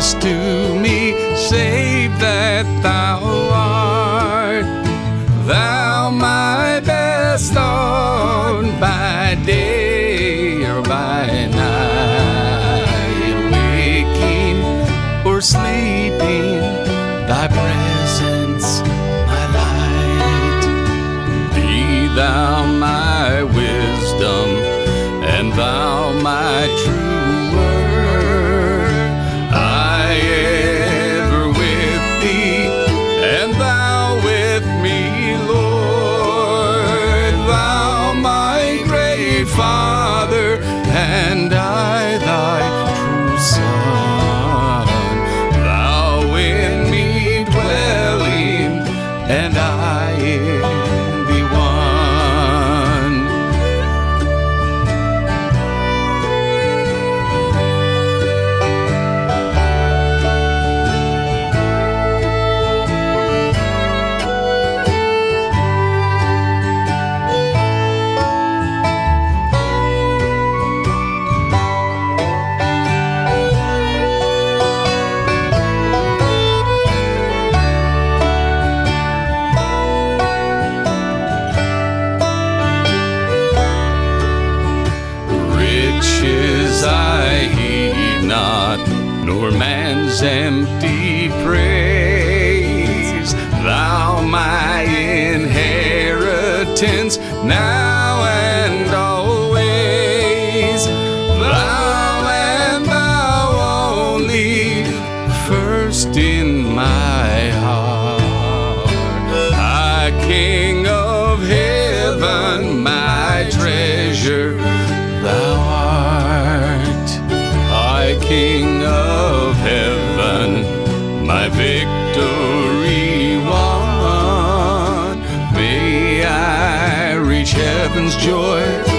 else to me save that thou art. Thou my best on by day or by night, waking or sleeping, thy presence my light. Be thou my wisdom, and thou my true Father, and I thy true Son. Thou in me dwelling, and I nor man's empty praise. Thou my inheritance now and always. Thou and thou only, first in my heart. High King of heaven, my treasure, thou art. My victory won. May I reach heaven's joy